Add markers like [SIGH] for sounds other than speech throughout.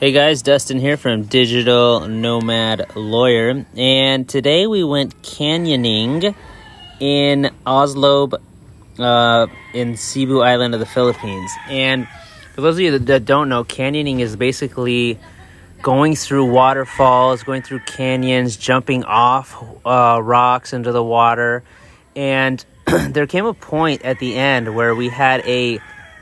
Hey guys, Dustin here from Digital Nomad Lawyer, and today we went canyoning in Oslob, uh, in Cebu Island of the Philippines. And for those of you that, don't know, canyoning is basically going through waterfalls, going through canyons, jumping off uh, rocks into the water. And [CLEARS THROAT] there came a point at the end where we had a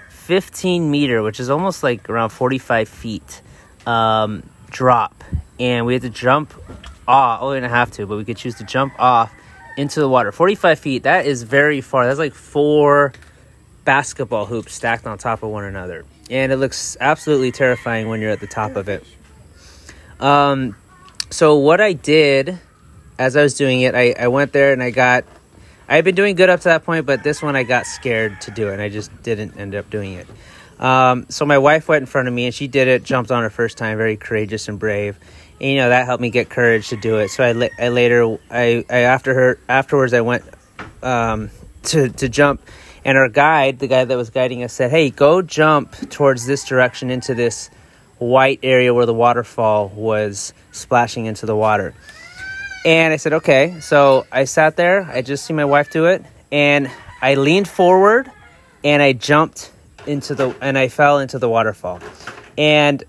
15 meter, which is almost like around 45 feet um, drop, and we had to jump off. Oh, we didn't have to, but we could choose to jump off into the water. 45 feet, that is very far. That's like four basketball hoops stacked on top of one another. And it looks absolutely terrifying when you're at the top of it. Um, so, what I did as I was doing it, I, I went there and I got. I had been doing good up to that point, but this one I got scared to do it, and I just didn't end up doing it. Um, so my wife went in front of me and she did it, jumped on her first time, very courageous and brave. And, you know, that helped me get courage to do it. So I, I later, I, I, after her, afterwards, I went, um, to, to jump. And our guide, the guy that was guiding us said, Hey, go jump towards this direction into this white area where the waterfall was splashing into the water. And I said, Okay. So I sat there, I just see my wife do it. And I leaned forward and I jumped into the and I fell into the waterfall. And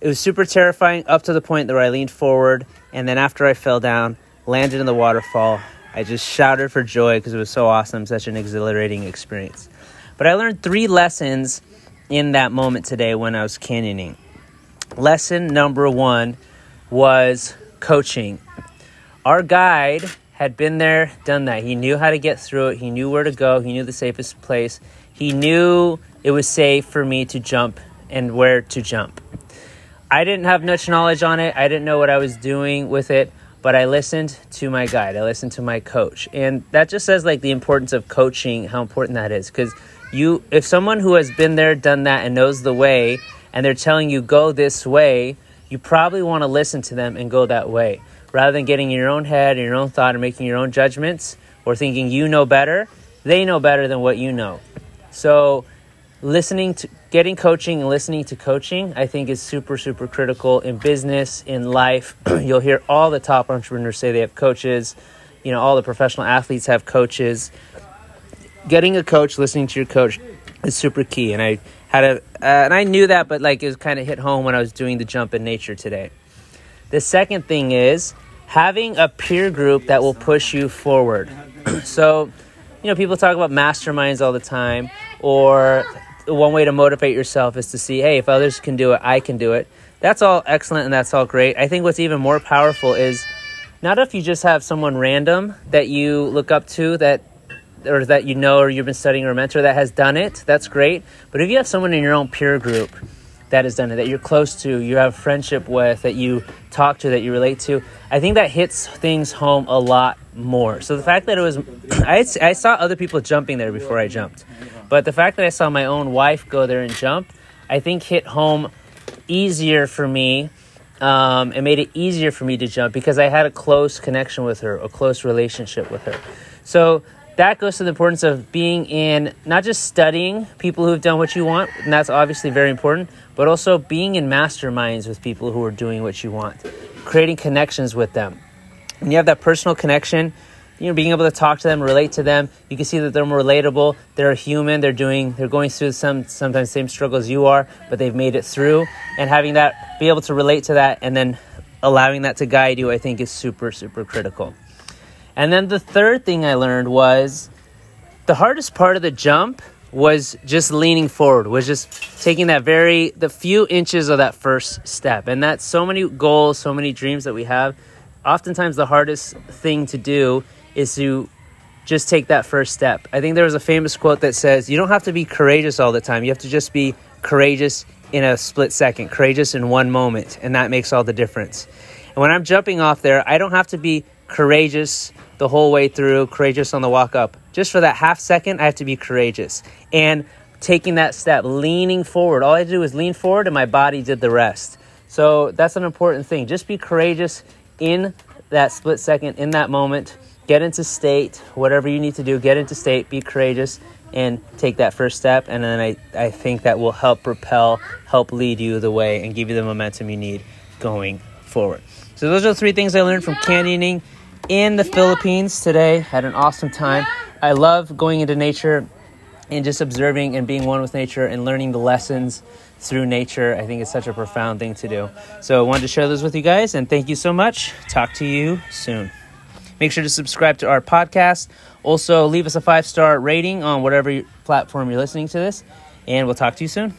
it was super terrifying up to the point where I leaned forward and then after I fell down, landed in the waterfall, I just shouted for joy because it was so awesome, such an exhilarating experience. But I learned three lessons in that moment today when I was canyoning. Lesson number 1 was coaching. Our guide had been there, done that. He knew how to get through it. He knew where to go. He knew the safest place. He knew it was safe for me to jump and where to jump. I didn't have much knowledge on it. I didn't know what I was doing with it, but I listened to my guide. I listened to my coach. And that just says like the importance of coaching, how important that is cuz you if someone who has been there, done that and knows the way and they're telling you go this way, you probably want to listen to them and go that way rather than getting in your own head and your own thought and making your own judgments or thinking you know better. They know better than what you know. So listening to getting coaching and listening to coaching i think is super super critical in business in life [CLEARS THROAT] you'll hear all the top entrepreneurs say they have coaches you know all the professional athletes have coaches getting a coach listening to your coach is super key and i had a uh, and i knew that but like it was kind of hit home when i was doing the jump in nature today the second thing is having a peer group that will push you forward [CLEARS THROAT] so you know people talk about masterminds all the time or one way to motivate yourself is to see, hey, if others can do it, I can do it. That's all excellent and that's all great. I think what's even more powerful is not if you just have someone random that you look up to that or that you know or you've been studying or mentor that has done it, that's great. But if you have someone in your own peer group that has done it, that you're close to, you have friendship with, that you talk to, that you relate to, I think that hits things home a lot more. So the fact that it was, [CLEARS THROAT] I, I saw other people jumping there before I jumped. But the fact that I saw my own wife go there and jump, I think hit home easier for me. Um, it made it easier for me to jump because I had a close connection with her, a close relationship with her. So that goes to the importance of being in not just studying people who've done what you want, and that's obviously very important, but also being in masterminds with people who are doing what you want, creating connections with them. When you have that personal connection, you know, being able to talk to them, relate to them. You can see that they're more relatable. They're human. They're doing, they're going through some sometimes same struggles you are, but they've made it through. And having that, be able to relate to that, and then allowing that to guide you, I think is super super critical. And then the third thing I learned was the hardest part of the jump was just leaning forward, was just taking that very the few inches of that first step. And that's so many goals, so many dreams that we have. Oftentimes the hardest thing to do is to just take that first step. I think there was a famous quote that says, You don't have to be courageous all the time. You have to just be courageous in a split second, courageous in one moment, and that makes all the difference. And when I'm jumping off there, I don't have to be courageous the whole way through, courageous on the walk up. Just for that half second, I have to be courageous. And taking that step, leaning forward. All I do was lean forward, and my body did the rest. So that's an important thing. Just be courageous in that split second, in that moment get into state, whatever you need to do, get into state, be courageous, and take that first step. And then I, I think that will help propel, help lead you the way, and give you the momentum you need going forward. So, those are the three things I learned from canyoning in the Philippines today. Had an awesome time. I love going into nature and just observing and being one with nature and learning the lessons through nature. I think it's such a profound thing to do. So I wanted to share those with you guys, and thank you so much. Talk to you soon. Make sure to subscribe to our podcast. Also, leave us a five star rating on whatever platform you're listening to this, and we'll talk to you soon.